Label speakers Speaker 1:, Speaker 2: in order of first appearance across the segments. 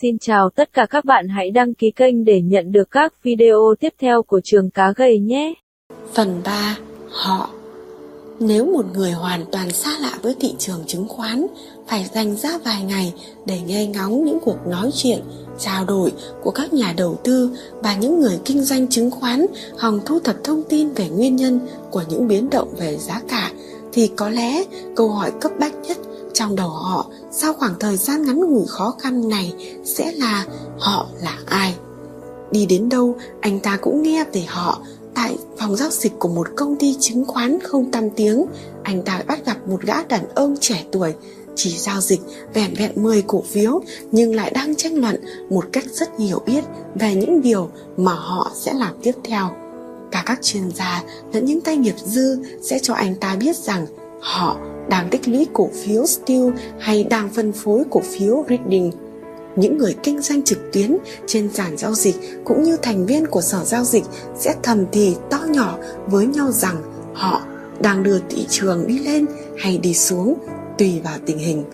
Speaker 1: Xin chào tất cả các bạn hãy đăng ký kênh để nhận được các video tiếp theo của trường cá gầy nhé.
Speaker 2: Phần 3. Họ Nếu một người hoàn toàn xa lạ với thị trường chứng khoán phải dành ra vài ngày để nghe ngóng những cuộc nói chuyện, trao đổi của các nhà đầu tư và những người kinh doanh chứng khoán hòng thu thập thông tin về nguyên nhân của những biến động về giá cả thì có lẽ câu hỏi cấp bách nhất trong đầu họ, sau khoảng thời gian ngắn ngủi khó khăn này, sẽ là họ là ai? Đi đến đâu, anh ta cũng nghe về họ. Tại phòng giao dịch của một công ty chứng khoán không tăm tiếng, anh ta bắt gặp một gã đàn ông trẻ tuổi. Chỉ giao dịch vẹn vẹn 10 cổ phiếu, nhưng lại đang tranh luận một cách rất hiểu biết về những điều mà họ sẽ làm tiếp theo. Cả các chuyên gia lẫn những tay nghiệp dư sẽ cho anh ta biết rằng họ đang tích lũy cổ phiếu Steel hay đang phân phối cổ phiếu Reading. Những người kinh doanh trực tuyến trên sàn giao dịch cũng như thành viên của sở giao dịch sẽ thầm thì to nhỏ với nhau rằng họ đang đưa thị trường đi lên hay đi xuống, tùy vào tình hình.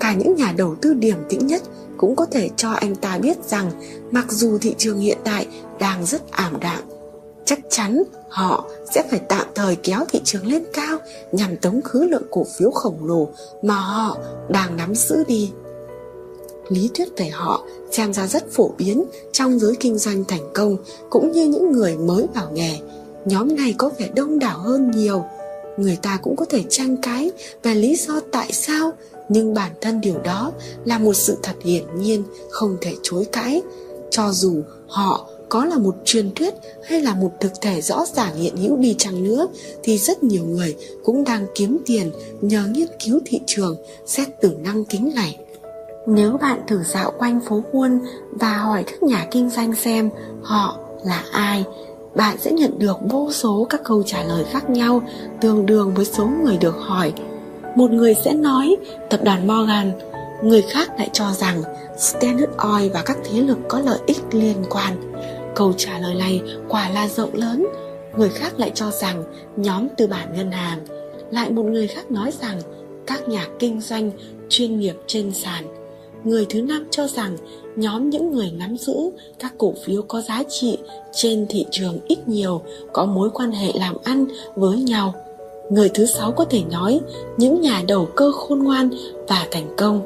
Speaker 2: Cả những nhà đầu tư điểm tĩnh nhất cũng có thể cho anh ta biết rằng mặc dù thị trường hiện tại đang rất ảm đạm chắc chắn họ sẽ phải tạm thời kéo thị trường lên cao nhằm tống khứ lượng cổ phiếu khổng lồ mà họ đang nắm giữ đi. Lý thuyết về họ xem ra rất phổ biến trong giới kinh doanh thành công cũng như những người mới vào nghề. Nhóm này có vẻ đông đảo hơn nhiều. Người ta cũng có thể tranh cái về lý do tại sao, nhưng bản thân điều đó là một sự thật hiển nhiên không thể chối cãi. Cho dù họ có là một truyền thuyết hay là một thực thể rõ ràng hiện hữu đi chăng nữa, thì rất nhiều người cũng đang kiếm tiền nhờ nghiên cứu thị trường, xét từ năng kính này. Nếu bạn thử dạo quanh phố buôn và hỏi các nhà kinh doanh xem họ là ai, bạn sẽ nhận được vô số các câu trả lời khác nhau, tương đương với số người được hỏi. Một người sẽ nói, tập đoàn morgan. Người khác lại cho rằng standard oil và các thế lực có lợi ích liên quan câu trả lời này quả là rộng lớn. Người khác lại cho rằng nhóm tư bản ngân hàng, lại một người khác nói rằng các nhà kinh doanh chuyên nghiệp trên sàn. Người thứ năm cho rằng nhóm những người nắm giữ các cổ phiếu có giá trị trên thị trường ít nhiều, có mối quan hệ làm ăn với nhau. Người thứ sáu có thể nói những nhà đầu cơ khôn ngoan và thành công.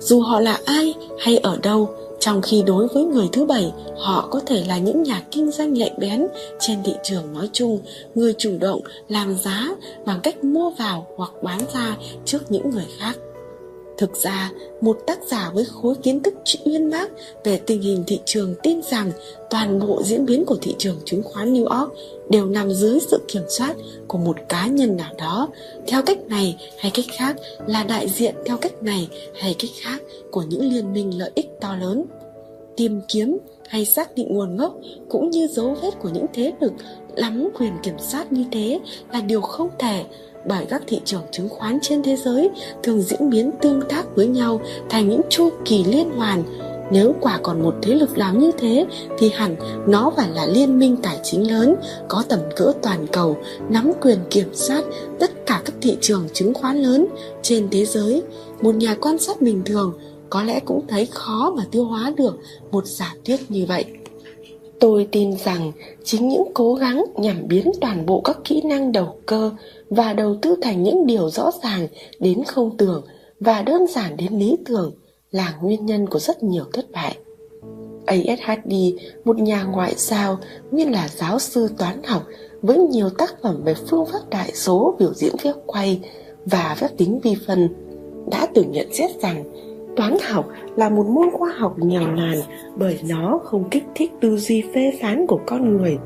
Speaker 2: Dù họ là ai hay ở đâu trong khi đối với người thứ bảy, họ có thể là những nhà kinh doanh nhạy bén trên thị trường nói chung, người chủ động, làm giá bằng cách mua vào hoặc bán ra trước những người khác thực ra, một tác giả với khối kiến thức uyên bác về tình hình thị trường tin rằng toàn bộ diễn biến của thị trường chứng khoán New York đều nằm dưới sự kiểm soát của một cá nhân nào đó. Theo cách này hay cách khác, là đại diện theo cách này hay cách khác của những liên minh lợi ích to lớn. Tìm kiếm hay xác định nguồn gốc cũng như dấu vết của những thế lực lắm quyền kiểm soát như thế là điều không thể bởi các thị trường chứng khoán trên thế giới thường diễn biến tương tác với nhau thành những chu kỳ liên hoàn. Nếu quả còn một thế lực làm như thế, thì hẳn nó phải là liên minh tài chính lớn, có tầm cỡ toàn cầu, nắm quyền kiểm soát tất cả các thị trường chứng khoán lớn trên thế giới. Một nhà quan sát bình thường có lẽ cũng thấy khó mà tiêu hóa được một giả thuyết như vậy tôi tin rằng chính những cố gắng nhằm biến toàn bộ các kỹ năng đầu cơ và đầu tư thành những điều rõ ràng đến không tưởng và đơn giản đến lý tưởng là nguyên nhân của rất nhiều thất bại. ASHD, một nhà ngoại giao, nguyên là giáo sư toán học với nhiều tác phẩm về phương pháp đại số biểu diễn phép quay và phép tính vi phân, đã từng nhận xét rằng toán học là một môn khoa học nghèo nàn bởi nó không kích thích tư duy phê phán của con người.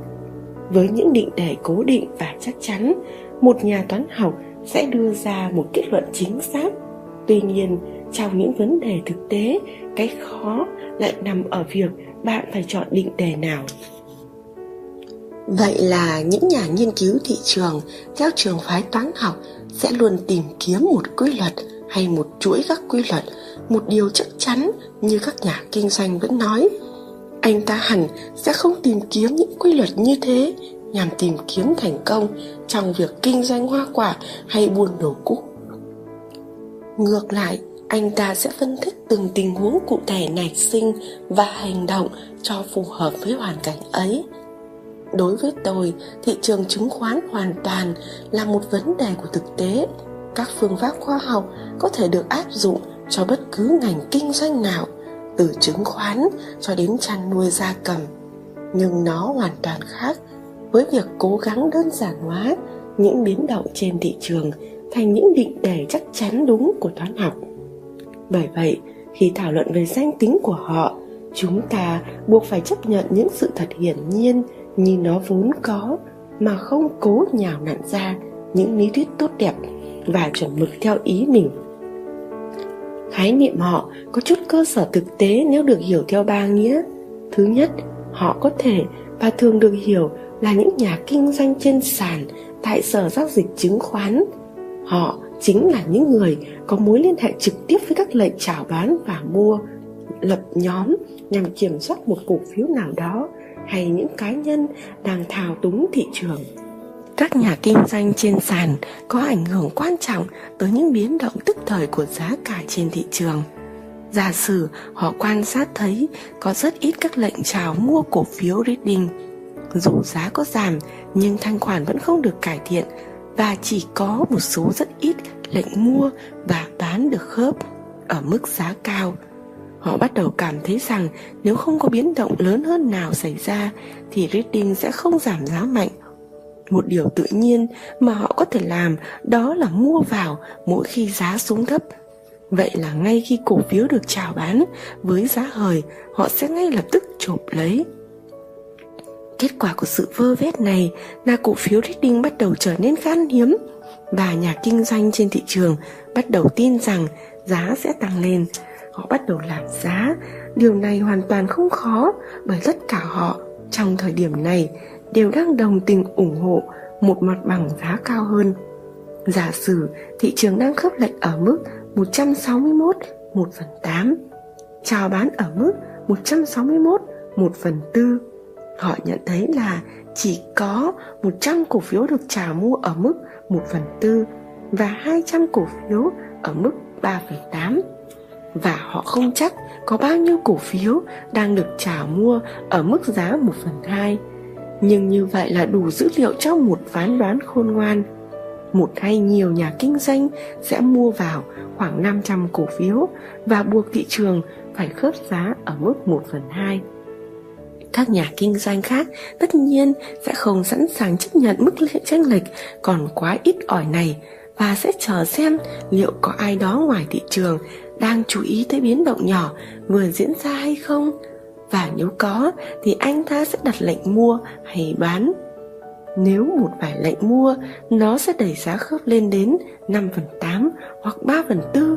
Speaker 2: Với những định đề cố định và chắc chắn, một nhà toán học sẽ đưa ra một kết luận chính xác. Tuy nhiên, trong những vấn đề thực tế, cái khó lại nằm ở việc bạn phải chọn định đề nào. Vậy là những nhà nghiên cứu thị trường theo trường phái toán học sẽ luôn tìm kiếm một quy luật hay một chuỗi các quy luật, một điều chắc chắn như các nhà kinh doanh vẫn nói. Anh ta hẳn sẽ không tìm kiếm những quy luật như thế, nhằm tìm kiếm thành công trong việc kinh doanh hoa quả hay buôn đồ cũ. Ngược lại, anh ta sẽ phân tích từng tình huống cụ thể nảy sinh và hành động cho phù hợp với hoàn cảnh ấy. Đối với tôi, thị trường chứng khoán hoàn toàn là một vấn đề của thực tế các phương pháp khoa học có thể được áp dụng cho bất cứ ngành kinh doanh nào, từ chứng khoán cho đến chăn nuôi gia cầm. Nhưng nó hoàn toàn khác với việc cố gắng đơn giản hóa những biến động trên thị trường thành những định đề chắc chắn đúng của toán học. Bởi vậy, khi thảo luận về danh tính của họ, chúng ta buộc phải chấp nhận những sự thật hiển nhiên như nó vốn có mà không cố nhào nặn ra những lý thuyết tốt đẹp và chuẩn mực theo ý mình. Khái niệm họ có chút cơ sở thực tế nếu được hiểu theo ba nghĩa. Thứ nhất, họ có thể và thường được hiểu là những nhà kinh doanh trên sàn, tại sở giao dịch chứng khoán. Họ chính là những người có mối liên hệ trực tiếp với các lệnh chào bán và mua, lập nhóm nhằm kiểm soát một cổ phiếu nào đó hay những cá nhân đang thao túng thị trường các nhà kinh doanh trên sàn có ảnh hưởng quan trọng tới những biến động tức thời của giá cả trên thị trường. Giả sử họ quan sát thấy có rất ít các lệnh chào mua cổ phiếu reading. Dù giá có giảm, nhưng thanh khoản vẫn không được cải thiện và chỉ có một số rất ít lệnh mua và bán được khớp ở mức giá cao. Họ bắt đầu cảm thấy rằng nếu không có biến động lớn hơn nào xảy ra thì reading sẽ không giảm giá mạnh một điều tự nhiên mà họ có thể làm, đó là mua vào mỗi khi giá xuống thấp. Vậy là ngay khi cổ phiếu được chào bán với giá hời, họ sẽ ngay lập tức chộp lấy. Kết quả của sự vơ vét này là cổ phiếu reading bắt đầu trở nên khan hiếm. Và nhà kinh doanh trên thị trường bắt đầu tin rằng giá sẽ tăng lên. Họ bắt đầu làm giá. Điều này hoàn toàn không khó bởi tất cả họ trong thời điểm này đều đang đồng tình ủng hộ một mặt bằng giá cao hơn. Giả sử thị trường đang khớp lệnh ở mức 161 1 phần 8, chào bán ở mức 161 1 phần 4. Họ nhận thấy là chỉ có 100 cổ phiếu được chào mua ở mức 1 phần 4 và 200 cổ phiếu ở mức 3,8 và họ không chắc có bao nhiêu cổ phiếu đang được chào mua ở mức giá 1 phần 2 nhưng như vậy là đủ dữ liệu cho một phán đoán khôn ngoan một hay nhiều nhà kinh doanh sẽ mua vào khoảng 500 cổ phiếu và buộc thị trường phải khớp giá ở mức 1 phần 2. Các nhà kinh doanh khác tất nhiên sẽ không sẵn sàng chấp nhận mức tranh lệch còn quá ít ỏi này và sẽ chờ xem liệu có ai đó ngoài thị trường đang chú ý tới biến động nhỏ vừa diễn ra hay không và nếu có thì anh ta sẽ đặt lệnh mua hay bán. Nếu một vài lệnh mua, nó sẽ đẩy giá khớp lên đến 5 phần 8 hoặc 3 phần 4.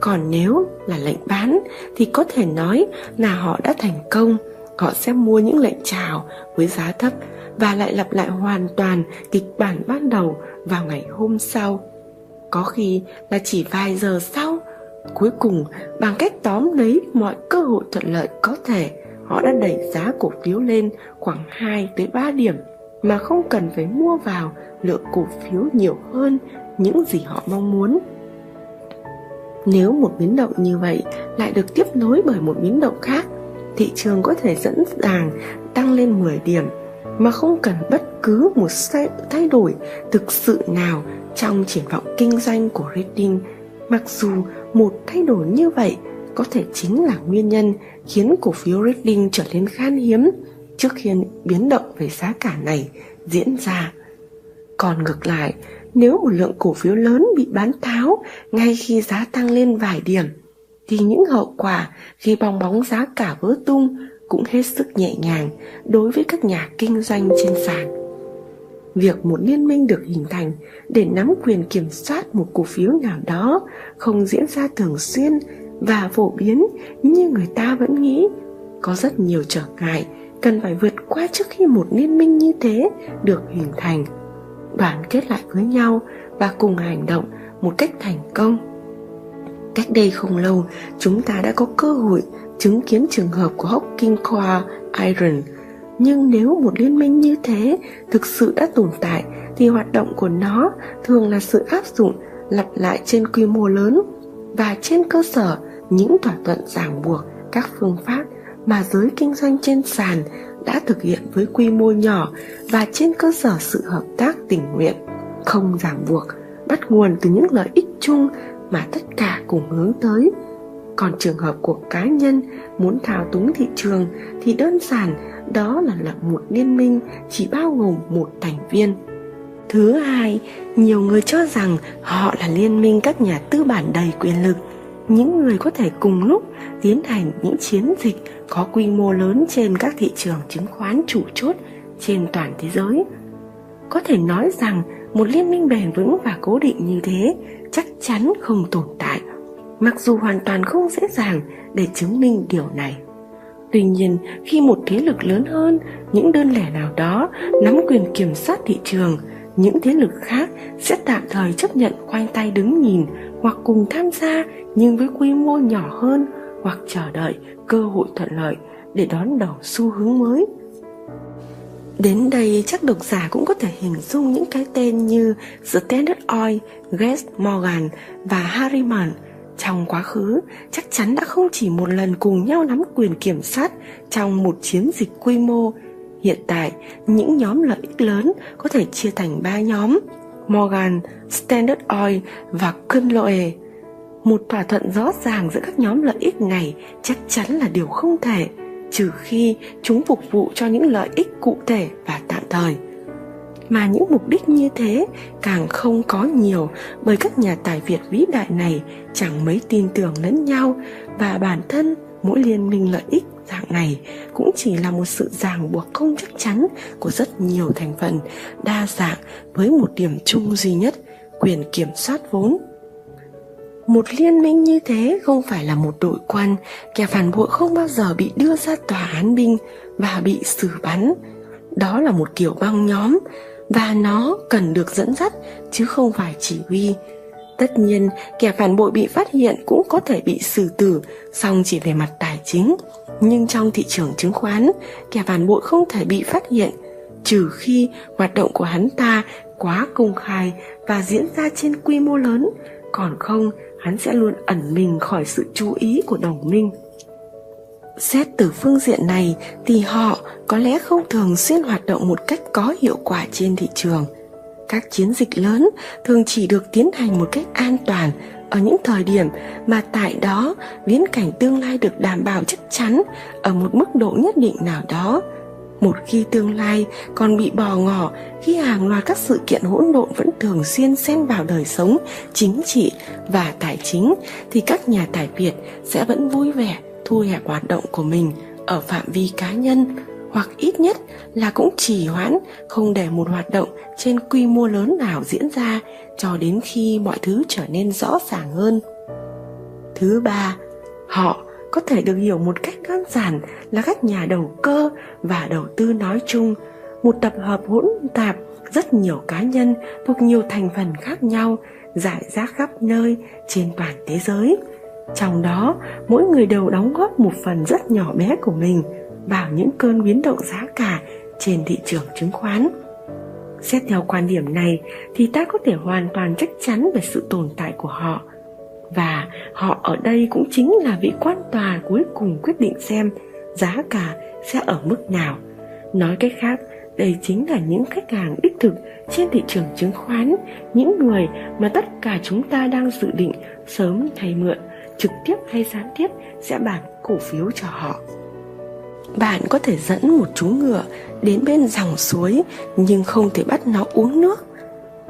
Speaker 2: Còn nếu là lệnh bán thì có thể nói là họ đã thành công. Họ sẽ mua những lệnh chào với giá thấp và lại lặp lại hoàn toàn kịch bản ban đầu vào ngày hôm sau. Có khi là chỉ vài giờ sau Cuối cùng, bằng cách tóm lấy mọi cơ hội thuận lợi có thể, họ đã đẩy giá cổ phiếu lên khoảng 2 tới 3 điểm mà không cần phải mua vào lượng cổ phiếu nhiều hơn những gì họ mong muốn. Nếu một biến động như vậy lại được tiếp nối bởi một biến động khác, thị trường có thể dẫn dàng tăng lên 10 điểm mà không cần bất cứ một thay đổi thực sự nào trong triển vọng kinh doanh của Reading mặc dù một thay đổi như vậy có thể chính là nguyên nhân khiến cổ phiếu Reading trở nên khan hiếm trước khi biến động về giá cả này diễn ra. Còn ngược lại, nếu một lượng cổ phiếu lớn bị bán tháo ngay khi giá tăng lên vài điểm, thì những hậu quả khi bong bóng giá cả vỡ tung cũng hết sức nhẹ nhàng đối với các nhà kinh doanh trên sàn. Việc một liên minh được hình thành để nắm quyền kiểm soát một cổ phiếu nào đó không diễn ra thường xuyên và phổ biến như người ta vẫn nghĩ. Có rất nhiều trở ngại cần phải vượt qua trước khi một liên minh như thế được hình thành. Đoàn kết lại với nhau và cùng hành động một cách thành công. Cách đây không lâu, chúng ta đã có cơ hội chứng kiến trường hợp của Hawking Core Iron. Nhưng nếu một liên minh như thế thực sự đã tồn tại, thì hoạt động của nó thường là sự áp dụng lặp lại trên quy mô lớn và trên cơ sở những thỏa thuận ràng buộc các phương pháp mà giới kinh doanh trên sàn đã thực hiện với quy mô nhỏ và trên cơ sở sự hợp tác tình nguyện, không ràng buộc, bắt nguồn từ những lợi ích chung mà tất cả cùng hướng tới. Còn trường hợp của cá nhân muốn thao túng thị trường thì đơn giản đó là lập một liên minh chỉ bao gồm một thành viên. Thứ hai, nhiều người cho rằng họ là liên minh các nhà tư bản đầy quyền lực những người có thể cùng lúc tiến hành những chiến dịch có quy mô lớn trên các thị trường chứng khoán chủ chốt trên toàn thế giới. Có thể nói rằng một liên minh bền vững và cố định như thế chắc chắn không tồn tại, mặc dù hoàn toàn không dễ dàng để chứng minh điều này. Tuy nhiên, khi một thế lực lớn hơn, những đơn lẻ nào đó nắm quyền kiểm soát thị trường những thế lực khác sẽ tạm thời chấp nhận khoanh tay đứng nhìn hoặc cùng tham gia nhưng với quy mô nhỏ hơn hoặc chờ đợi cơ hội thuận lợi để đón đầu xu hướng mới Đến đây chắc độc giả cũng có thể hình dung những cái tên như Standard Oil, Gas Morgan và Harriman trong quá khứ chắc chắn đã không chỉ một lần cùng nhau nắm quyền kiểm soát trong một chiến dịch quy mô. Hiện tại, những nhóm lợi ích lớn có thể chia thành ba nhóm Morgan, Standard Oil và Kunloe. Một thỏa thuận rõ ràng giữa các nhóm lợi ích này chắc chắn là điều không thể trừ khi chúng phục vụ cho những lợi ích cụ thể và tạm thời mà những mục đích như thế càng không có nhiều bởi các nhà tài Việt vĩ đại này chẳng mấy tin tưởng lẫn nhau và bản thân mỗi liên minh lợi ích dạng này cũng chỉ là một sự ràng buộc không chắc chắn của rất nhiều thành phần, đa dạng với một điểm chung duy nhất, quyền kiểm soát vốn. Một liên minh như thế không phải là một đội quân kẻ phản bội không bao giờ bị đưa ra tòa án binh và bị xử bắn. Đó là một kiểu băng nhóm và nó cần được dẫn dắt chứ không phải chỉ huy. Tất nhiên, kẻ phản bội bị phát hiện cũng có thể bị xử tử, song chỉ về mặt tài chính nhưng trong thị trường chứng khoán, kẻ phản bội không thể bị phát hiện, trừ khi hoạt động của hắn ta quá công khai và diễn ra trên quy mô lớn. Còn không, hắn sẽ luôn ẩn mình khỏi sự chú ý của đồng minh. Xét từ phương diện này thì họ có lẽ không thường xuyên hoạt động một cách có hiệu quả trên thị trường. Các chiến dịch lớn thường chỉ được tiến hành một cách an toàn ở những thời điểm mà tại đó, viễn cảnh tương lai được đảm bảo chắc chắn ở một mức độ nhất định nào đó. Một khi tương lai còn bị bò ngỏ, khi hàng loạt các sự kiện hỗn độn vẫn thường xuyên xen vào đời sống chính trị và tài chính, thì các nhà tài việt sẽ vẫn vui vẻ, thu hẹp hoạt động của mình ở phạm vi cá nhân hoặc ít nhất là cũng trì hoãn, không để một hoạt động trên quy mô lớn nào diễn ra cho đến khi mọi thứ trở nên rõ ràng hơn. Thứ ba, họ có thể được hiểu một cách đơn giản là các nhà đầu cơ và đầu tư nói chung. Một tập hợp hỗn tạp, rất nhiều cá nhân thuộc nhiều thành phần khác nhau, giải rác khắp nơi trên toàn thế giới. Trong đó, mỗi người đều đóng góp một phần rất nhỏ bé của mình vào những cơn biến động giá cả trên thị trường chứng khoán. Xét theo quan điểm này thì ta có thể hoàn toàn chắc chắn về sự tồn tại của họ. Và họ ở đây cũng chính là vị quan tòa cuối cùng quyết định xem giá cả sẽ ở mức nào. Nói cách khác, đây chính là những khách hàng đích thực trên thị trường chứng khoán, những người mà tất cả chúng ta đang dự định sớm hay mượn trực tiếp hay gián tiếp sẽ bán cổ phiếu cho họ bạn có thể dẫn một chú ngựa đến bên dòng suối, nhưng không thể bắt nó uống nước.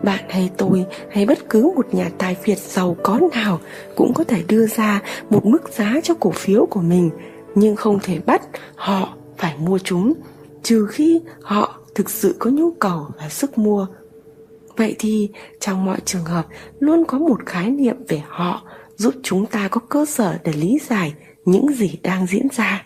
Speaker 2: Bạn hay tôi hay bất cứ một nhà tài phiệt giàu có nào cũng có thể đưa ra một mức giá cho cổ phiếu của mình, nhưng không thể bắt họ phải mua chúng, trừ khi họ thực sự có nhu cầu và sức mua. Vậy thì, trong mọi trường hợp, luôn có một khái niệm về họ giúp chúng ta có cơ sở để lý giải những gì đang diễn ra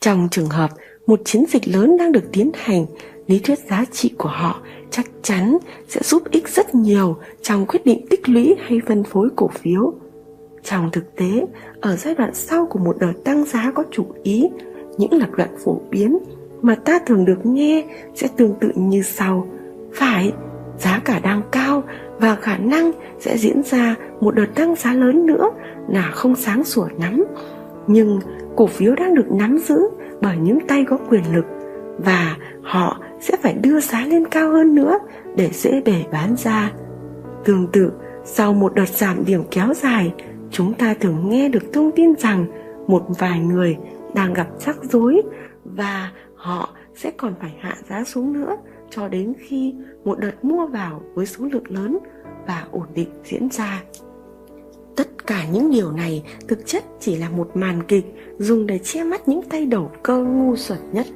Speaker 2: trong trường hợp một chiến dịch lớn đang được tiến hành, lý thuyết giá trị của họ chắc chắn sẽ giúp ích rất nhiều trong quyết định tích lũy hay phân phối cổ phiếu. Trong thực tế, ở giai đoạn sau của một đợt tăng giá có chủ ý, những lập luận phổ biến mà ta thường được nghe sẽ tương tự như sau. Phải, giá cả đang cao và khả năng sẽ diễn ra một đợt tăng giá lớn nữa là không sáng sủa lắm nhưng cổ phiếu đang được nắm giữ bởi những tay có quyền lực và họ sẽ phải đưa giá lên cao hơn nữa để dễ bể bán ra. Tương tự, sau một đợt giảm điểm kéo dài, chúng ta thường nghe được thông tin rằng một vài người đang gặp rắc rối và họ sẽ còn phải hạ giá xuống nữa cho đến khi một đợt mua vào với số lượng lớn và ổn định diễn ra tất cả những điều này thực chất chỉ là một màn kịch dùng để che mắt những tay đầu cơ ngu xuẩn nhất.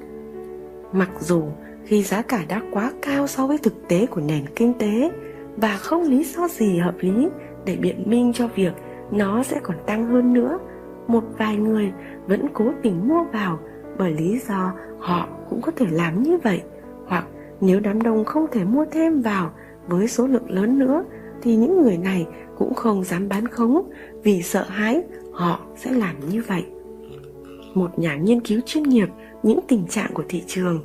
Speaker 2: Mặc dù khi giá cả đã quá cao so với thực tế của nền kinh tế và không lý do gì hợp lý để biện minh cho việc nó sẽ còn tăng hơn nữa, một vài người vẫn cố tình mua vào bởi lý do họ cũng có thể làm như vậy. Hoặc nếu đám đông không thể mua thêm vào với số lượng lớn nữa thì những người này cũng không dám bán khống vì sợ hãi họ sẽ làm như vậy. Một nhà nghiên cứu chuyên nghiệp, những tình trạng của thị trường,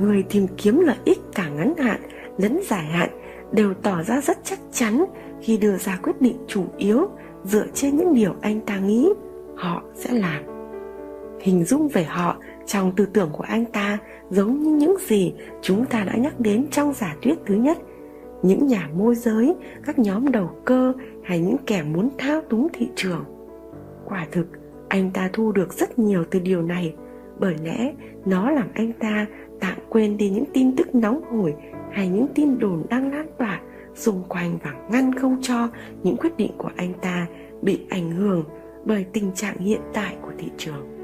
Speaker 2: người tìm kiếm lợi ích cả ngắn hạn lẫn dài hạn đều tỏ ra rất chắc chắn khi đưa ra quyết định chủ yếu dựa trên những điều anh ta nghĩ họ sẽ làm. Hình dung về họ trong tư tưởng của anh ta giống như những gì chúng ta đã nhắc đến trong giả thuyết thứ nhất. Những nhà môi giới, các nhóm đầu cơ hay những kẻ muốn thao túng thị trường. Quả thực, anh ta thu được rất nhiều từ điều này, bởi lẽ nó làm anh ta tạm quên đi những tin tức nóng hổi hay những tin đồn đang lan tỏa xung quanh và ngăn không cho những quyết định của anh ta bị ảnh hưởng bởi tình trạng hiện tại của thị trường.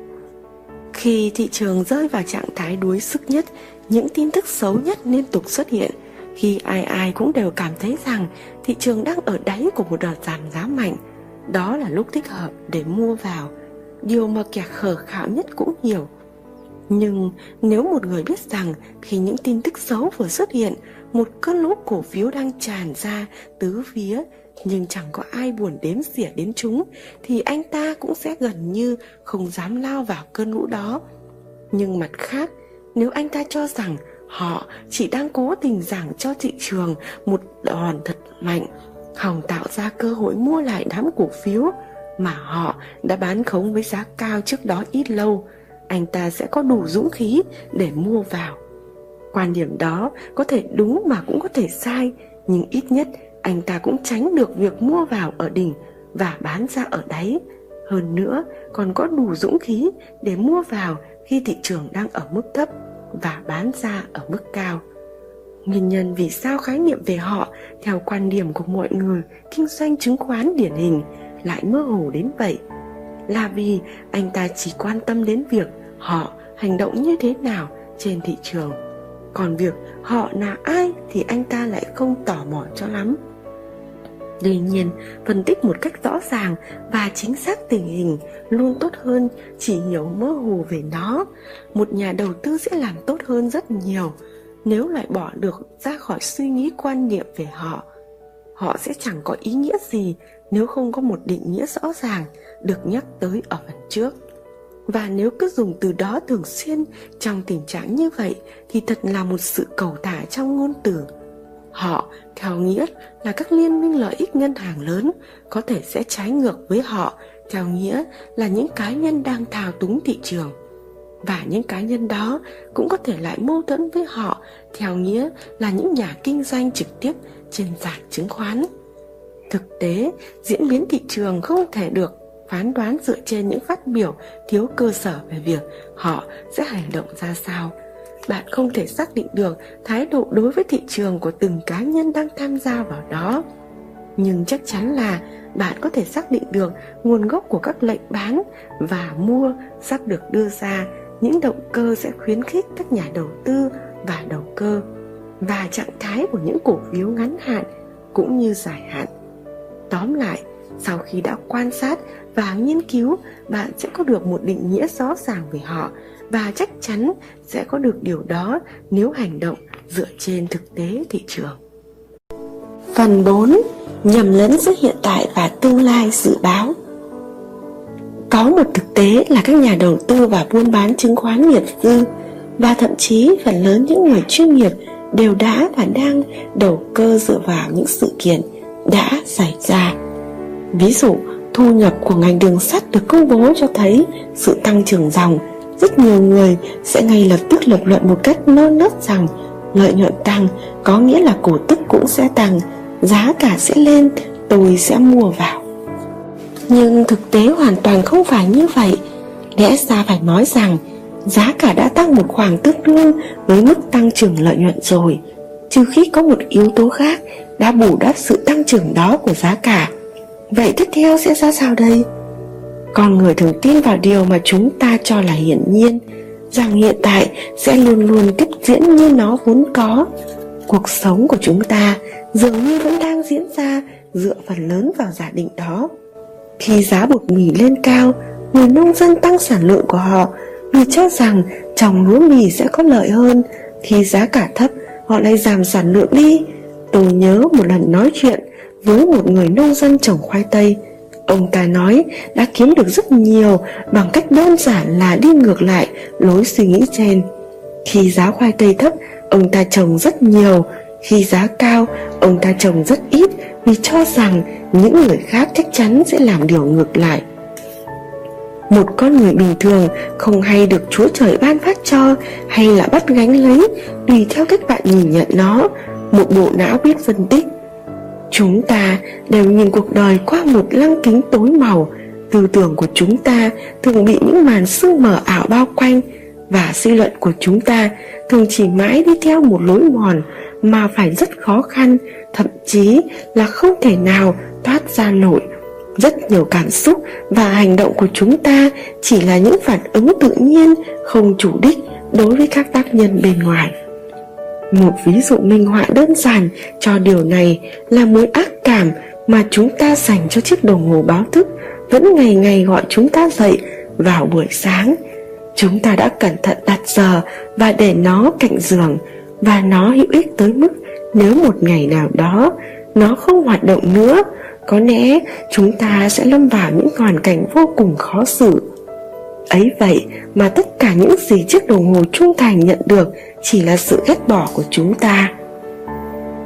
Speaker 2: Khi thị trường rơi vào trạng thái đuối sức nhất, những tin tức xấu nhất liên tục xuất hiện khi ai ai cũng đều cảm thấy rằng thị trường đang ở đáy của một đợt giảm giá mạnh. Đó là lúc thích hợp để mua vào, điều mà kẻ khờ khạo nhất cũng hiểu nhưng nếu một người biết rằng khi những tin tức xấu vừa xuất hiện, một cơn lũ cổ phiếu đang tràn ra tứ phía, nhưng chẳng có ai buồn đếm xỉa đến chúng, thì anh ta cũng sẽ gần như không dám lao vào cơn lũ đó. Nhưng mặt khác, nếu anh ta cho rằng họ chỉ đang cố tình giảng cho thị trường một đòn thật mạnh hòng tạo ra cơ hội mua lại đám cổ phiếu mà họ đã bán khống với giá cao trước đó ít lâu. Anh ta sẽ có đủ dũng khí để mua vào. Quan điểm đó có thể đúng mà cũng có thể sai, nhưng ít nhất anh ta cũng tránh được việc mua vào ở đỉnh và bán ra ở đáy. Hơn nữa, còn có đủ dũng khí để mua vào khi thị trường đang ở mức thấp và bán ra ở mức cao. Nguyên nhân vì sao khái niệm về họ theo quan điểm của mọi người kinh doanh chứng khoán điển hình lại mơ hồ đến vậy là vì anh ta chỉ quan tâm đến việc họ hành động như thế nào trên thị trường. Còn việc họ là ai thì anh ta lại không tò mò cho lắm. Tuy nhiên, phân tích một cách rõ ràng và chính xác tình hình luôn tốt hơn chỉ hiểu mơ hồ về nó. Một nhà đầu tư sẽ làm tốt hơn rất nhiều nếu loại bỏ được ra khỏi suy nghĩ quan niệm về họ. Họ sẽ chẳng có ý nghĩa gì nếu không có một định nghĩa rõ ràng được nhắc tới ở phần trước. Và nếu cứ dùng từ đó thường xuyên trong tình trạng như vậy thì thật là một sự cầu thả trong ngôn từ Họ, theo nghĩa là các liên minh lợi ích ngân hàng lớn, có thể sẽ trái ngược với họ, theo nghĩa là những cá nhân đang thao túng thị trường. Và những cá nhân đó cũng có thể lại mâu thuẫn với họ, theo nghĩa là những nhà kinh doanh trực tiếp trên sàn chứng khoán. Thực tế, diễn biến thị trường không thể được phán đoán dựa trên những phát biểu thiếu cơ sở về việc họ sẽ hành động ra sao bạn không thể xác định được thái độ đối với thị trường của từng cá nhân đang tham gia vào đó. Nhưng chắc chắn là bạn có thể xác định được nguồn gốc của các lệnh bán và mua sắp được đưa ra. Những động cơ sẽ khuyến khích các nhà đầu tư và đầu cơ và trạng thái của những cổ phiếu ngắn hạn cũng như dài hạn. Tóm lại, sau khi đã quan sát và nghiên cứu, bạn sẽ có được một định nghĩa rõ ràng về họ và chắc chắn sẽ có được điều đó nếu hành động dựa trên thực tế thị trường. Phần 4. Nhầm lẫn giữa hiện tại và tương lai dự báo Có một thực tế là các nhà đầu tư và buôn bán chứng khoán nghiệp dư, và thậm chí phần lớn những người chuyên nghiệp đều đã và đang đầu cơ dựa vào những sự kiện đã xảy ra ví dụ, thu nhập của ngành đường sắt được công bố cho thấy sự tăng trưởng dòng rất nhiều người sẽ ngay lập tức lập luận một cách non nớt rằng lợi nhuận tăng có nghĩa là cổ tức cũng sẽ tăng, giá cả sẽ lên, tôi sẽ mua vào. Nhưng thực tế hoàn toàn không phải như vậy. Lẽ ra phải nói rằng giá cả đã tăng một khoảng tương đương với mức tăng trưởng lợi nhuận rồi, trừ khi có một yếu tố khác đã bù đắp sự tăng trưởng đó của giá cả. Vậy tiếp theo sẽ ra sao đây? Con người thường tin vào điều mà chúng ta cho là hiển nhiên, rằng hiện tại sẽ luôn luôn tiếp diễn như nó vốn có. Cuộc sống của chúng ta dường như vẫn đang diễn ra dựa phần lớn vào giả định đó. Khi giá bột mì lên cao, người nông dân tăng sản lượng của họ, vì cho rằng trồng lúa mì sẽ có lợi hơn. Khi giá cả thấp, họ lại giảm sản lượng đi. Tôi nhớ một lần nói chuyện với một người nông dân trồng khoai tây ông ta nói, đã kiếm được rất nhiều, bằng cách đơn giản là đi ngược lại, lối suy nghĩ trên. Khi giá khoai tây thấp, ông ta trồng rất nhiều. Khi giá cao, ông ta trồng rất ít, vì cho rằng những người khác chắc chắn sẽ làm điều ngược lại. Một con người bình thường không hay được chúa trời ban phát cho hay là bắt gánh lấy, tùy theo cách bạn nhìn nhận nó. Một bộ não biết phân tích chúng ta đều nhìn cuộc đời qua một lăng kính tối màu. Tư tưởng của chúng ta thường bị những màn sương mờ ảo bao quanh, và suy luận của chúng ta thường chỉ mãi đi theo một lối mòn mà phải rất khó khăn, thậm chí là không thể nào thoát ra nổi. Rất nhiều cảm xúc và hành động của chúng ta chỉ là những phản ứng tự nhiên, không chủ đích đối với các tác nhân bên ngoài một ví dụ minh họa đơn giản cho điều này là mối ác cảm mà chúng ta dành cho chiếc đồng hồ báo thức vẫn ngày ngày gọi chúng ta dậy vào buổi sáng. Chúng ta đã cẩn thận đặt giờ và để nó cạnh giường, và nó hữu ích tới mức nếu một ngày nào đó nó không hoạt động nữa, có lẽ chúng ta sẽ lâm vào những hoàn cảnh vô cùng khó xử ấy vậy mà tất cả những gì chiếc đồng hồ trung thành nhận được chỉ là sự ghét bỏ của chúng ta.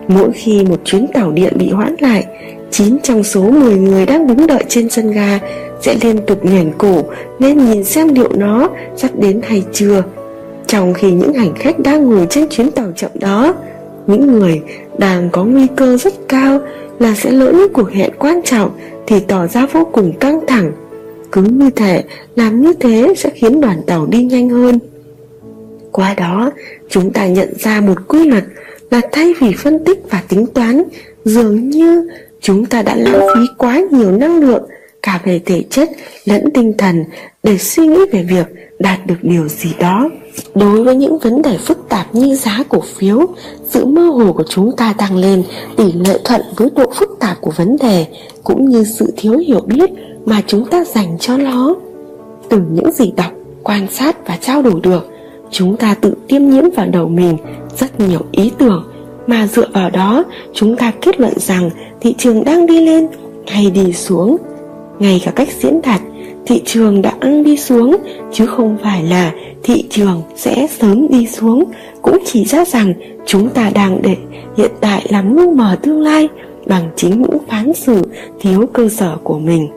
Speaker 2: Mỗi khi một chuyến tàu điện bị hoãn lại 9 trong số 10 người đang đứng đợi trên sân ga sẽ liên tục nhảy cổ nên nhìn xem liệu nó sắp đến hay chưa. Trong khi những hành khách đang ngồi trên chuyến tàu chậm đó, những người đang có nguy cơ rất cao là sẽ lỡ những cuộc hẹn quan trọng thì tỏ ra vô cùng căng thẳng cứ như thể, làm như thế sẽ khiến đoàn tàu đi nhanh hơn. Qua đó, chúng ta nhận ra một quy luật là thay vì phân tích và tính toán, dường như chúng ta đã lãng phí quá nhiều năng lượng cả về thể chất lẫn tinh thần để suy nghĩ về việc đạt được điều gì đó. Đối với những vấn đề phức tạp như giá cổ phiếu, sự mơ hồ của chúng ta tăng lên, tỷ lệ thuận với độ phức tạp của vấn đề, cũng như sự thiếu hiểu biết mà chúng ta dành cho nó. Từ những gì đọc, quan sát và trao đổi được, chúng ta tự tiêm nhiễm vào đầu mình rất nhiều ý tưởng, mà dựa vào đó, chúng ta kết luận rằng thị trường đang đi lên hay đi xuống ngay cả cách diễn đạt, thị trường đang đi xuống, chứ không phải là thị trường sẽ sớm đi xuống. Cũng chỉ ra rằng chúng ta đang để hiện tại làm lu mờ tương lai, bằng chính những phán xử thiếu cơ sở của mình.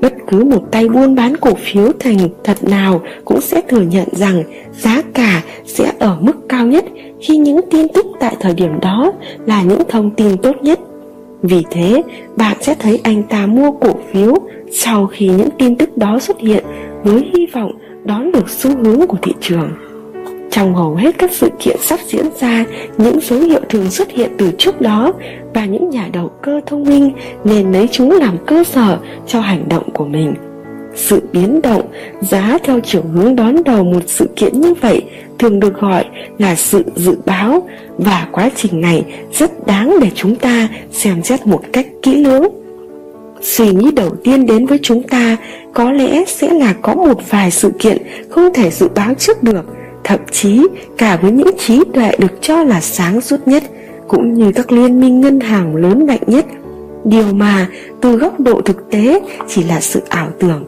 Speaker 2: Bất cứ một tay buôn bán cổ phiếu thành thật nào cũng sẽ thừa nhận rằng giá cả sẽ ở mức cao nhất khi những tin tức tại thời điểm đó là những thông tin tốt nhất vì thế, bạn sẽ thấy anh ta mua cổ phiếu sau khi những tin tức đó xuất hiện với hy vọng đón được xu hướng của thị trường. Trong hầu hết các sự kiện sắp diễn ra, những dấu hiệu thường xuất hiện từ trước đó và những nhà đầu cơ thông minh nên lấy chúng làm cơ sở cho hành động của mình. Sự biến động giá theo chiều hướng đón đầu một sự kiện như vậy thường được gọi là sự dự báo và quá trình này rất đáng để chúng ta xem xét một cách kỹ lưỡng. Suy nghĩ đầu tiên đến với chúng ta có lẽ sẽ là có một vài sự kiện không thể dự báo trước được, thậm chí cả với những trí tuệ được cho là sáng suốt nhất cũng như các liên minh ngân hàng lớn mạnh nhất. Điều mà từ góc độ thực tế chỉ là sự ảo tưởng.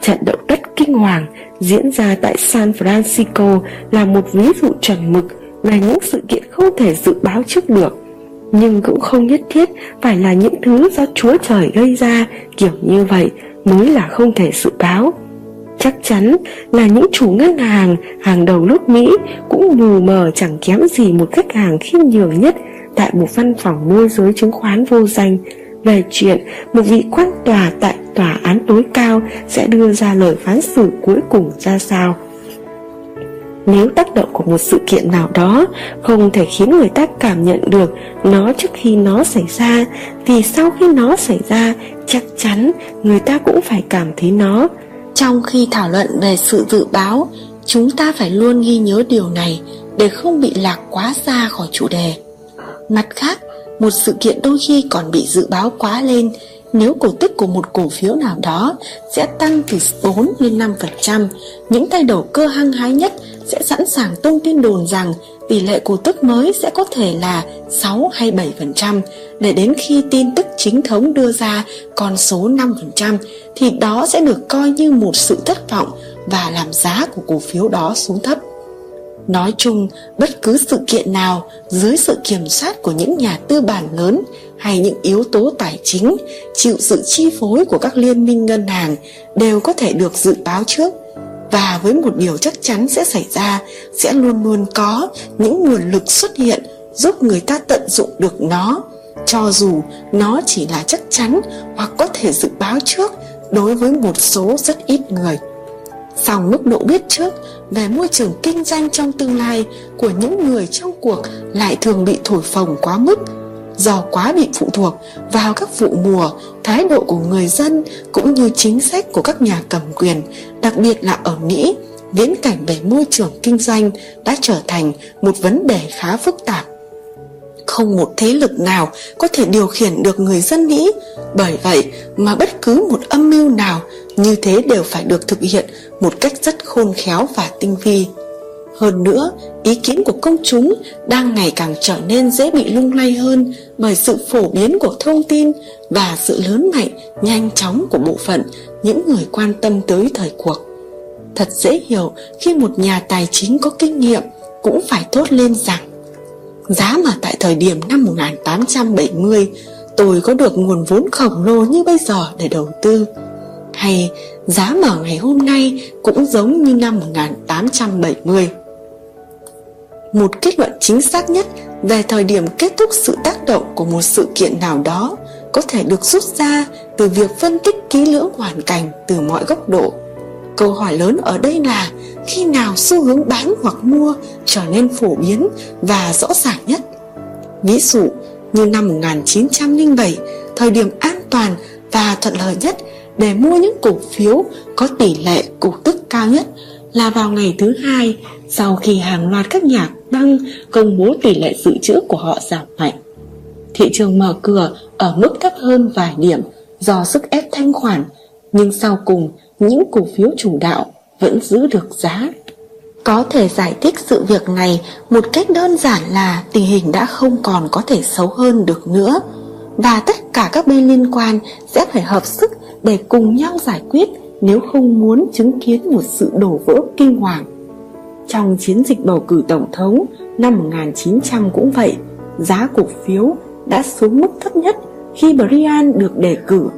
Speaker 2: Trận động đất kinh hoàng diễn ra tại San Francisco là một ví dụ chuẩn mực
Speaker 3: về những sự kiện không thể dự báo trước được nhưng cũng không nhất thiết phải là những thứ do Chúa Trời gây ra, kiểu như vậy, mới là không thể dự báo. Chắc chắn là những chủ ngân hàng hàng đầu nước Mỹ cũng mù mờ chẳng kém gì một khách hàng khiêm nhường nhất tại một văn phòng môi giới chứng khoán vô danh về chuyện một vị quan tòa tại tòa án tối cao sẽ đưa ra lời phán xử cuối cùng ra sao. Nếu tác động của một sự kiện nào đó không thể khiến người ta cảm nhận được nó trước khi nó xảy ra thì sau khi nó xảy ra chắc chắn người ta cũng phải cảm thấy nó.
Speaker 2: Trong khi thảo luận về sự dự báo, chúng ta phải luôn ghi nhớ điều này để không bị lạc quá xa khỏi chủ đề. Mặt khác, một sự kiện đôi khi còn bị dự báo quá lên nếu cổ tức của một cổ phiếu nào đó sẽ tăng từ 4 lên 5%, những tay đầu cơ hăng hái nhất sẽ sẵn sàng tung tin đồn rằng tỷ lệ cổ tức mới sẽ có thể là 6 hay 7% để đến khi tin tức chính thống đưa ra con số 5% thì đó sẽ được coi như một sự thất vọng và làm giá của cổ phiếu đó xuống thấp. Nói chung, bất cứ sự kiện nào dưới sự kiểm soát của những nhà tư bản lớn hay những yếu tố tài chính chịu sự chi phối của các liên minh ngân hàng đều có thể được dự báo trước. Và với một điều chắc chắn sẽ xảy ra sẽ luôn luôn có những nguồn lực xuất hiện giúp người ta tận dụng được nó. Cho dù nó chỉ là chắc chắn hoặc có thể dự báo trước đối với một số rất ít người song mức độ biết trước về môi trường kinh doanh trong tương lai của những người trong cuộc lại thường bị thổi phồng quá mức do quá bị phụ thuộc vào các vụ mùa, thái độ của người dân cũng như chính sách của các nhà cầm quyền, đặc biệt là ở Mỹ, viễn cảnh về môi trường kinh doanh đã trở thành một vấn đề khá phức tạp. Không một thế lực nào có thể điều khiển được người dân Mỹ, bởi vậy mà bất cứ một âm mưu nào như thế đều phải được thực hiện một cách rất khôn khéo và tinh vi. Hơn nữa, ý kiến của công chúng đang ngày càng trở nên dễ bị lung lay hơn bởi sự phổ biến của thông tin và sự lớn mạnh, nhanh chóng của bộ phận những người quan tâm tới thời cuộc. Thật dễ hiểu khi một nhà tài chính có kinh nghiệm cũng phải thốt lên rằng Giá mà tại thời điểm năm 1870 tôi có được nguồn vốn khổng lồ như bây giờ để đầu tư hay giá mở ngày hôm nay cũng giống như năm 1870 một kết luận chính xác nhất về thời điểm kết thúc sự tác động của một sự kiện nào đó có thể được rút ra từ việc phân tích kỹ lưỡng hoàn cảnh từ mọi góc độ. Câu hỏi lớn ở đây là khi nào xu hướng bán hoặc mua trở nên phổ biến và rõ ràng nhất. Ví dụ như năm 1907, thời điểm an toàn và thuận lợi nhất để mua những cổ phiếu có tỷ lệ cổ tức cao nhất là vào ngày thứ hai sau khi hàng loạt các nhà băng công bố tỷ lệ dự trữ của họ giảm mạnh. Thị trường mở cửa ở mức thấp hơn vài điểm do sức ép thanh khoản, nhưng sau cùng những cổ phiếu chủ đạo vẫn giữ được giá. Có thể giải thích sự việc này một cách đơn giản là tình hình đã không còn có thể xấu hơn được nữa và tất cả các bên liên quan sẽ phải hợp sức để cùng nhau giải quyết nếu không muốn chứng kiến một sự đổ vỡ kinh hoàng. Trong chiến dịch bầu cử tổng thống năm 1900 cũng vậy, giá cổ phiếu đã xuống mức thấp nhất khi Brian được đề cử.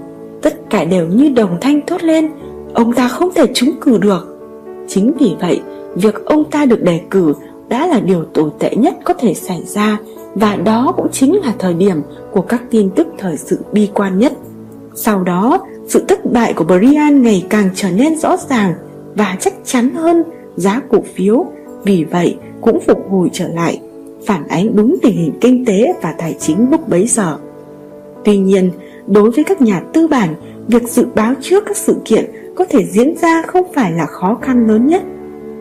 Speaker 2: Tất cả đều như đồng thanh thốt lên, ông ta không thể trúng cử được. Chính vì vậy, việc ông ta được đề cử đã là điều tồi tệ nhất có thể xảy ra và đó cũng chính là thời điểm của các tin tức thời sự bi quan nhất. Sau đó, sự thất bại của Brian ngày càng trở nên rõ ràng và chắc chắn hơn giá cổ phiếu. Vì vậy, cũng phục hồi trở lại, phản ánh đúng tình hình kinh tế và tài chính lúc bấy giờ. Tuy nhiên, đối với các nhà tư bản, việc dự báo trước các sự kiện có thể diễn ra không phải là khó khăn lớn nhất.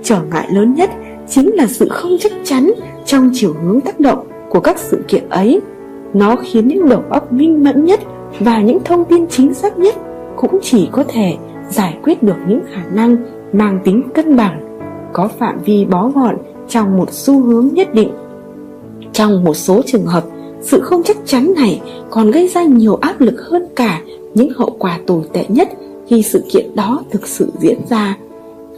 Speaker 2: Trở ngại lớn nhất chính là sự không chắc chắn trong chiều hướng tác động của các sự kiện ấy. Nó khiến những đầu óc minh mẫn nhất và những thông tin chính xác nhất cũng chỉ có thể giải quyết được những khả năng mang tính cân bằng có phạm vi bó gọn trong một xu hướng nhất định. Trong một số trường hợp, sự không chắc chắn này còn gây ra nhiều áp lực hơn cả những hậu quả tồi tệ nhất khi sự kiện đó thực sự diễn ra.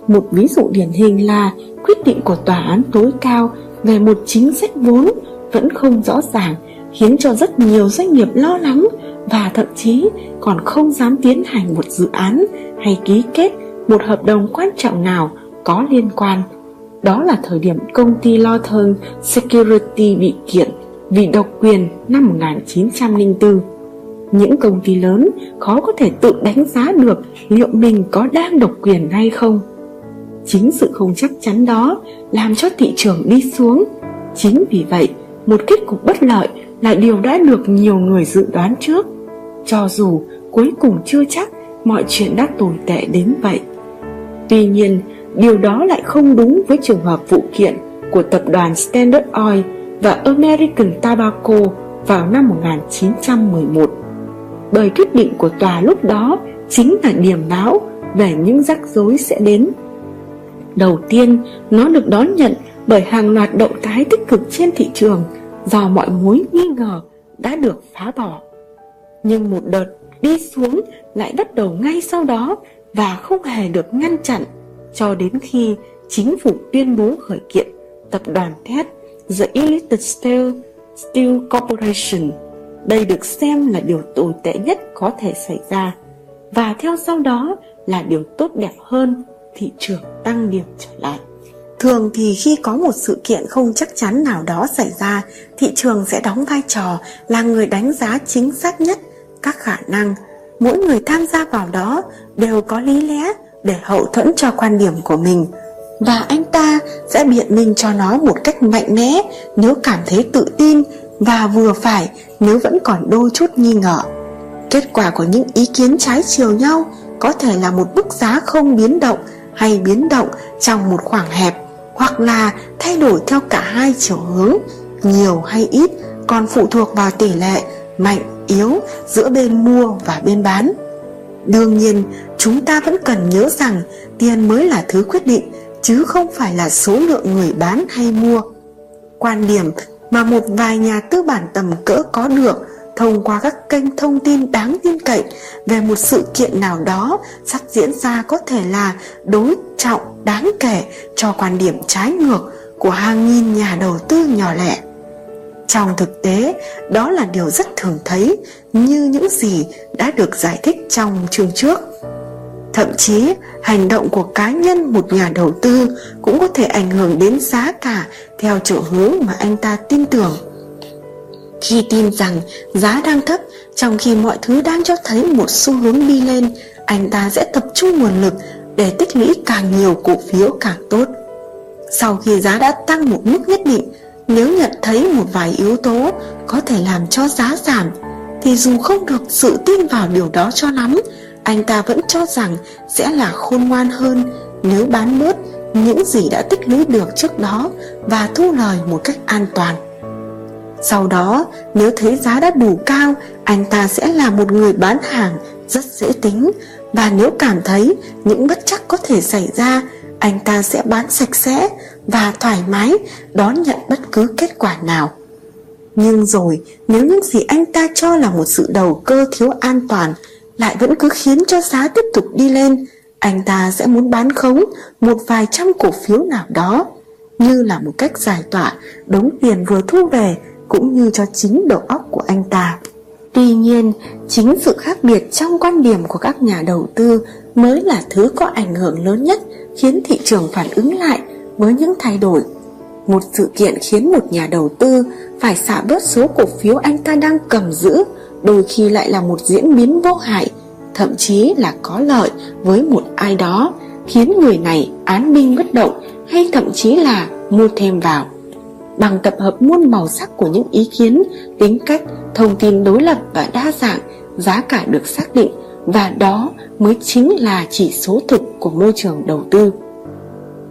Speaker 2: Một ví dụ điển hình là quyết định của tòa án tối cao về một chính sách vốn vẫn không rõ ràng khiến cho rất nhiều doanh nghiệp lo lắng và thậm chí còn không dám tiến hành một dự án hay ký kết một hợp đồng quan trọng nào có liên quan. Đó là thời điểm công ty Lawton Security bị kiện vì độc quyền năm 1904. Những công ty lớn khó có thể tự đánh giá được liệu mình có đang độc quyền hay không. Chính sự không chắc chắn đó làm cho thị trường đi xuống. Chính vì vậy, một kết cục bất lợi là điều đã được nhiều người dự đoán trước. Cho dù cuối cùng chưa chắc mọi chuyện đã tồi tệ đến vậy. Tuy nhiên, điều đó lại không đúng với trường hợp vụ kiện của tập đoàn Standard Oil và American Tobacco vào năm 1911. Bởi quyết định của tòa lúc đó chính là điểm báo về những rắc rối sẽ đến. Đầu tiên, nó được đón nhận bởi hàng loạt động thái tích cực trên thị trường do mọi mối nghi ngờ đã được phá bỏ. Nhưng một đợt đi xuống lại bắt đầu ngay sau đó và không hề được ngăn chặn cho đến khi chính phủ tuyên bố khởi kiện tập đoàn thép The Elite Steel, Steel Corporation. Đây được xem là điều tồi tệ nhất có thể xảy ra và theo sau đó là điều tốt đẹp hơn thị trường tăng điểm trở lại. Thường thì khi có một sự kiện không chắc chắn nào đó xảy ra, thị trường sẽ đóng vai trò là người đánh giá chính xác nhất các khả năng. Mỗi người tham gia vào đó đều có lý lẽ để hậu thuẫn cho quan điểm của mình và anh ta sẽ biện minh cho nó một cách mạnh mẽ nếu cảm thấy tự tin và vừa phải nếu vẫn còn đôi chút nghi ngờ. Kết quả của những ý kiến trái chiều nhau có thể là một mức giá không biến động hay biến động trong một khoảng hẹp hoặc là thay đổi theo cả hai chiều hướng, nhiều hay ít còn phụ thuộc vào tỷ lệ mạnh yếu giữa bên mua và bên bán. Đương nhiên, chúng ta vẫn cần nhớ rằng tiền mới là thứ quyết định chứ không phải là số lượng người bán hay mua. Quan điểm mà một vài nhà tư bản tầm cỡ có được thông qua các kênh thông tin đáng tin cậy về một sự kiện nào đó sắp diễn ra có thể là đối trọng đáng kể cho quan điểm trái ngược của hàng nghìn nhà đầu tư nhỏ lẻ. Trong thực tế, đó là điều rất thường thấy như những gì đã được giải thích trong chương trước. Thậm chí, hành động của cá nhân một nhà đầu tư cũng có thể ảnh hưởng đến giá cả theo chiều hướng mà anh ta tin tưởng. Khi tin rằng giá đang thấp trong khi mọi thứ đang cho thấy một xu hướng đi lên, anh ta sẽ tập trung nguồn lực để tích lũy càng nhiều cổ phiếu càng tốt. Sau khi giá đã tăng một mức nhất định, nếu nhận thấy một vài yếu tố có thể làm cho giá giảm, thì dù không được sự tin vào điều đó cho lắm, anh ta vẫn cho rằng sẽ là khôn ngoan hơn nếu bán bớt những gì đã tích lũy được trước đó và thu lời một cách an toàn. Sau đó, nếu thấy giá đã đủ cao, anh ta sẽ là một người bán hàng rất dễ tính và nếu cảm thấy những bất chắc có thể xảy ra, anh ta sẽ bán sạch sẽ và thoải mái đón nhận bất cứ kết quả nào. Nhưng rồi, nếu những gì anh ta cho là một sự đầu cơ thiếu an toàn lại vẫn cứ khiến cho giá tiếp tục đi lên, anh ta sẽ muốn bán khống một vài trăm cổ phiếu nào đó như là một cách giải tỏa đống tiền vừa thu về cũng như cho chính đầu óc của anh ta. Tuy nhiên, chính sự khác biệt trong quan điểm của các nhà đầu tư mới là thứ có ảnh hưởng lớn nhất khiến thị trường phản ứng lại với những thay đổi. Một sự kiện khiến một nhà đầu tư phải xả bớt số cổ phiếu anh ta đang cầm giữ, đôi khi lại là một diễn biến vô hại, thậm chí là có lợi với một ai đó, khiến người này án binh bất động hay thậm chí là mua thêm vào bằng tập hợp muôn màu sắc của những ý kiến, tính cách, thông tin đối lập và đa dạng, giá cả được xác định và đó mới chính là chỉ số thực của môi trường đầu tư.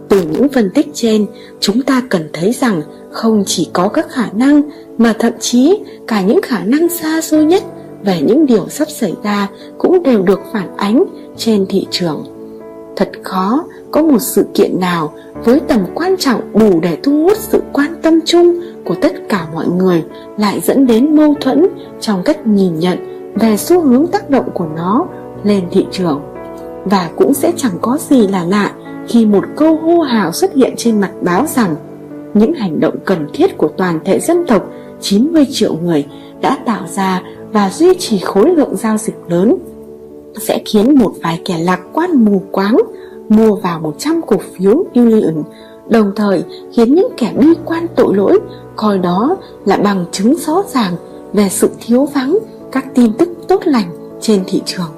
Speaker 2: Từ những phân tích trên, chúng ta cần thấy rằng không chỉ có các khả năng mà thậm chí cả những khả năng xa xôi nhất về những điều sắp xảy ra cũng đều được phản ánh trên thị trường. Thật khó có một sự kiện nào với tầm quan trọng đủ để thu hút sự quan tâm chung của tất cả mọi người lại dẫn đến mâu thuẫn trong cách nhìn nhận về xu hướng tác động của nó lên thị trường? Và cũng sẽ chẳng có gì là lạ khi một câu hô hào xuất hiện trên mặt báo rằng những hành động cần thiết của toàn thể dân tộc 90 triệu người đã tạo ra và duy trì khối lượng giao dịch lớn sẽ khiến một vài kẻ lạc quan mù quáng mua vào 100 cổ phiếu Union, đồng thời khiến những kẻ bi quan tội lỗi coi đó là bằng chứng rõ ràng về sự thiếu vắng các tin tức tốt lành trên thị trường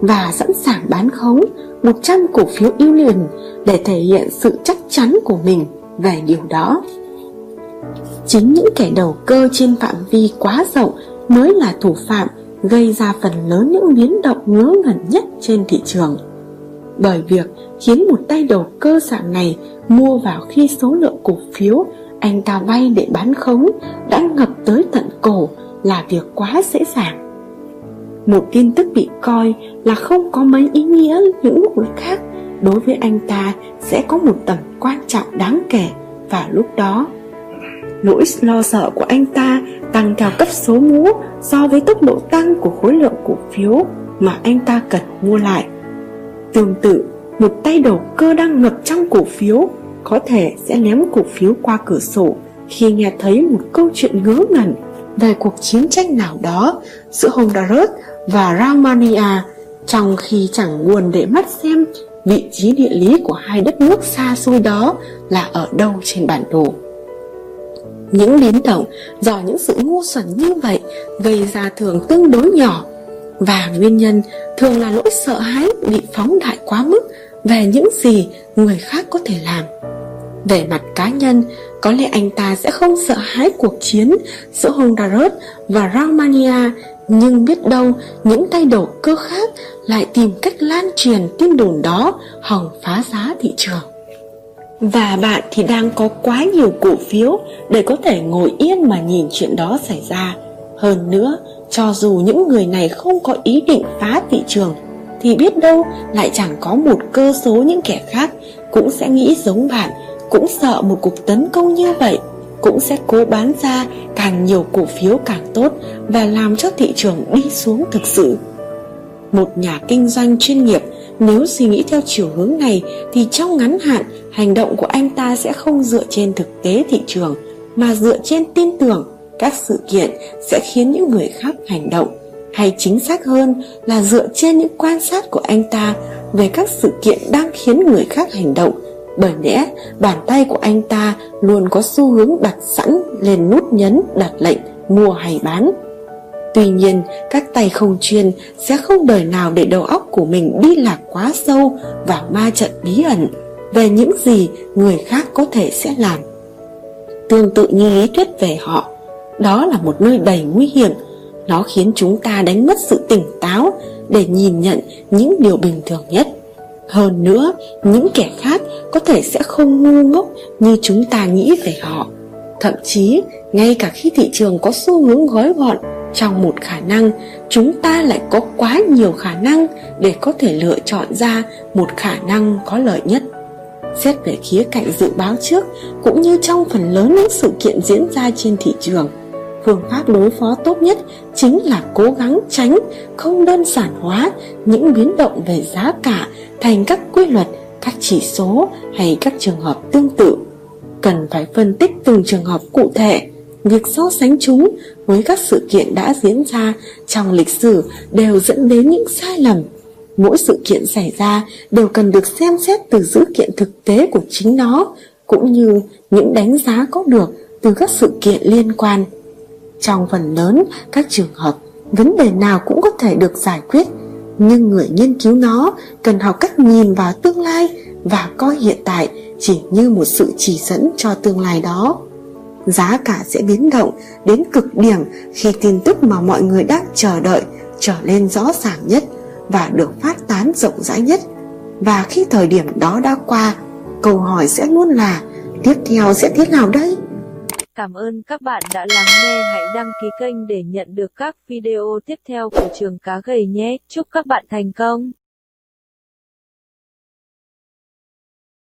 Speaker 2: và sẵn sàng bán khống 100 cổ phiếu Union để thể hiện sự chắc chắn của mình về điều đó. Chính những kẻ đầu cơ trên phạm vi quá rộng mới là thủ phạm gây ra phần lớn những biến động ngớ ngẩn nhất trên thị trường. Bởi việc khiến một tay đầu cơ dạng này mua vào khi số lượng cổ phiếu anh ta vay để bán khống đã ngập tới tận cổ là việc quá dễ dàng. Một tin tức bị coi là không có mấy ý nghĩa những lúc khác đối với anh ta sẽ có một tầm quan trọng đáng kể vào lúc đó. Nỗi lo sợ của anh ta tăng theo cấp số mũ so với tốc độ tăng của khối lượng cổ phiếu mà anh ta cần mua lại. Tương tự, một tay đầu cơ đang ngập trong cổ phiếu có thể sẽ ném cổ phiếu qua cửa sổ khi nghe thấy một câu chuyện ngớ ngẩn về cuộc chiến tranh nào đó giữa Honduras và Romania trong khi chẳng buồn để mắt xem vị trí địa lý của hai đất nước xa xôi đó là ở đâu trên bản đồ. Những biến động do những sự ngu xuẩn như vậy gây ra thường tương đối nhỏ và nguyên nhân thường là lỗi sợ hãi bị phóng đại quá mức về những gì người khác có thể làm. Về mặt cá nhân, có lẽ anh ta sẽ không sợ hãi cuộc chiến giữa Honduras và Romania nhưng biết đâu những tay đầu cơ khác lại tìm cách lan truyền tin đồn đó hòng phá giá thị trường. Và bạn thì đang có quá nhiều cổ phiếu để có thể ngồi yên mà nhìn chuyện đó xảy ra. Hơn nữa, cho dù những người này không có ý định phá thị trường thì biết đâu lại chẳng có một cơ số những kẻ khác cũng sẽ nghĩ giống bạn, cũng sợ một cuộc tấn công như vậy cũng sẽ cố bán ra càng nhiều cổ phiếu càng tốt và làm cho thị trường đi xuống thực sự. Một nhà kinh doanh chuyên nghiệp nếu suy nghĩ theo chiều hướng này, thì trong ngắn hạn, hành động của anh ta sẽ không dựa trên thực tế thị trường, mà dựa trên tin tưởng, các sự kiện sẽ khiến những người khác hành động. Hay chính xác hơn là dựa trên những quan sát của anh ta về các sự kiện đang khiến người khác hành động. Bởi lẽ, bàn tay của anh ta luôn có xu hướng đặt sẵn lên nút nhấn đặt lệnh mua hay bán tuy nhiên các tay không chuyên sẽ không đời nào để đầu óc của mình đi lạc quá sâu vào ma trận bí ẩn về những gì người khác có thể sẽ làm. Tương tự như lý thuyết về họ đó là một nơi đầy nguy hiểm. Nó khiến chúng ta đánh mất sự tỉnh táo để nhìn nhận những điều bình thường nhất. Hơn nữa, những kẻ khác có thể sẽ không ngu ngốc như chúng ta nghĩ về họ. Thậm chí, ngay cả khi thị trường có xu hướng gói gọn trong một khả năng, chúng ta lại có quá nhiều khả năng để có thể lựa chọn ra một khả năng có lợi nhất. Xét về khía cạnh dự báo trước cũng như trong phần lớn những sự kiện diễn ra trên thị trường, phương pháp đối phó tốt nhất chính là cố gắng tránh không đơn giản hóa những biến động về giá cả thành các quy luật, các chỉ số hay các trường hợp tương tự. Cần phải phân tích từng trường hợp cụ thể. Việc so sánh chúng với các sự kiện đã diễn ra trong lịch sử đều dẫn đến những sai lầm. Mỗi sự kiện xảy ra đều cần được xem xét từ dữ kiện thực tế của chính nó, cũng như những đánh giá có được từ các sự kiện liên quan. Trong phần lớn các trường hợp, vấn đề nào cũng có thể được giải quyết nhưng người nghiên cứu nó cần học cách nhìn vào tương lai và coi hiện tại chỉ như một sự chỉ dẫn cho tương lai đó giá cả sẽ biến động đến cực điểm khi tin tức mà mọi người đang chờ đợi trở lên rõ ràng nhất và được phát tán rộng rãi nhất và khi thời điểm đó đã qua, câu hỏi sẽ luôn là, tiếp theo sẽ thế nào đây
Speaker 1: Cảm ơn các bạn đã lắng nghe. Hãy đăng ký kênh để nhận được các video tiếp theo của trường cá gầy nhé. Chúc các bạn thành công.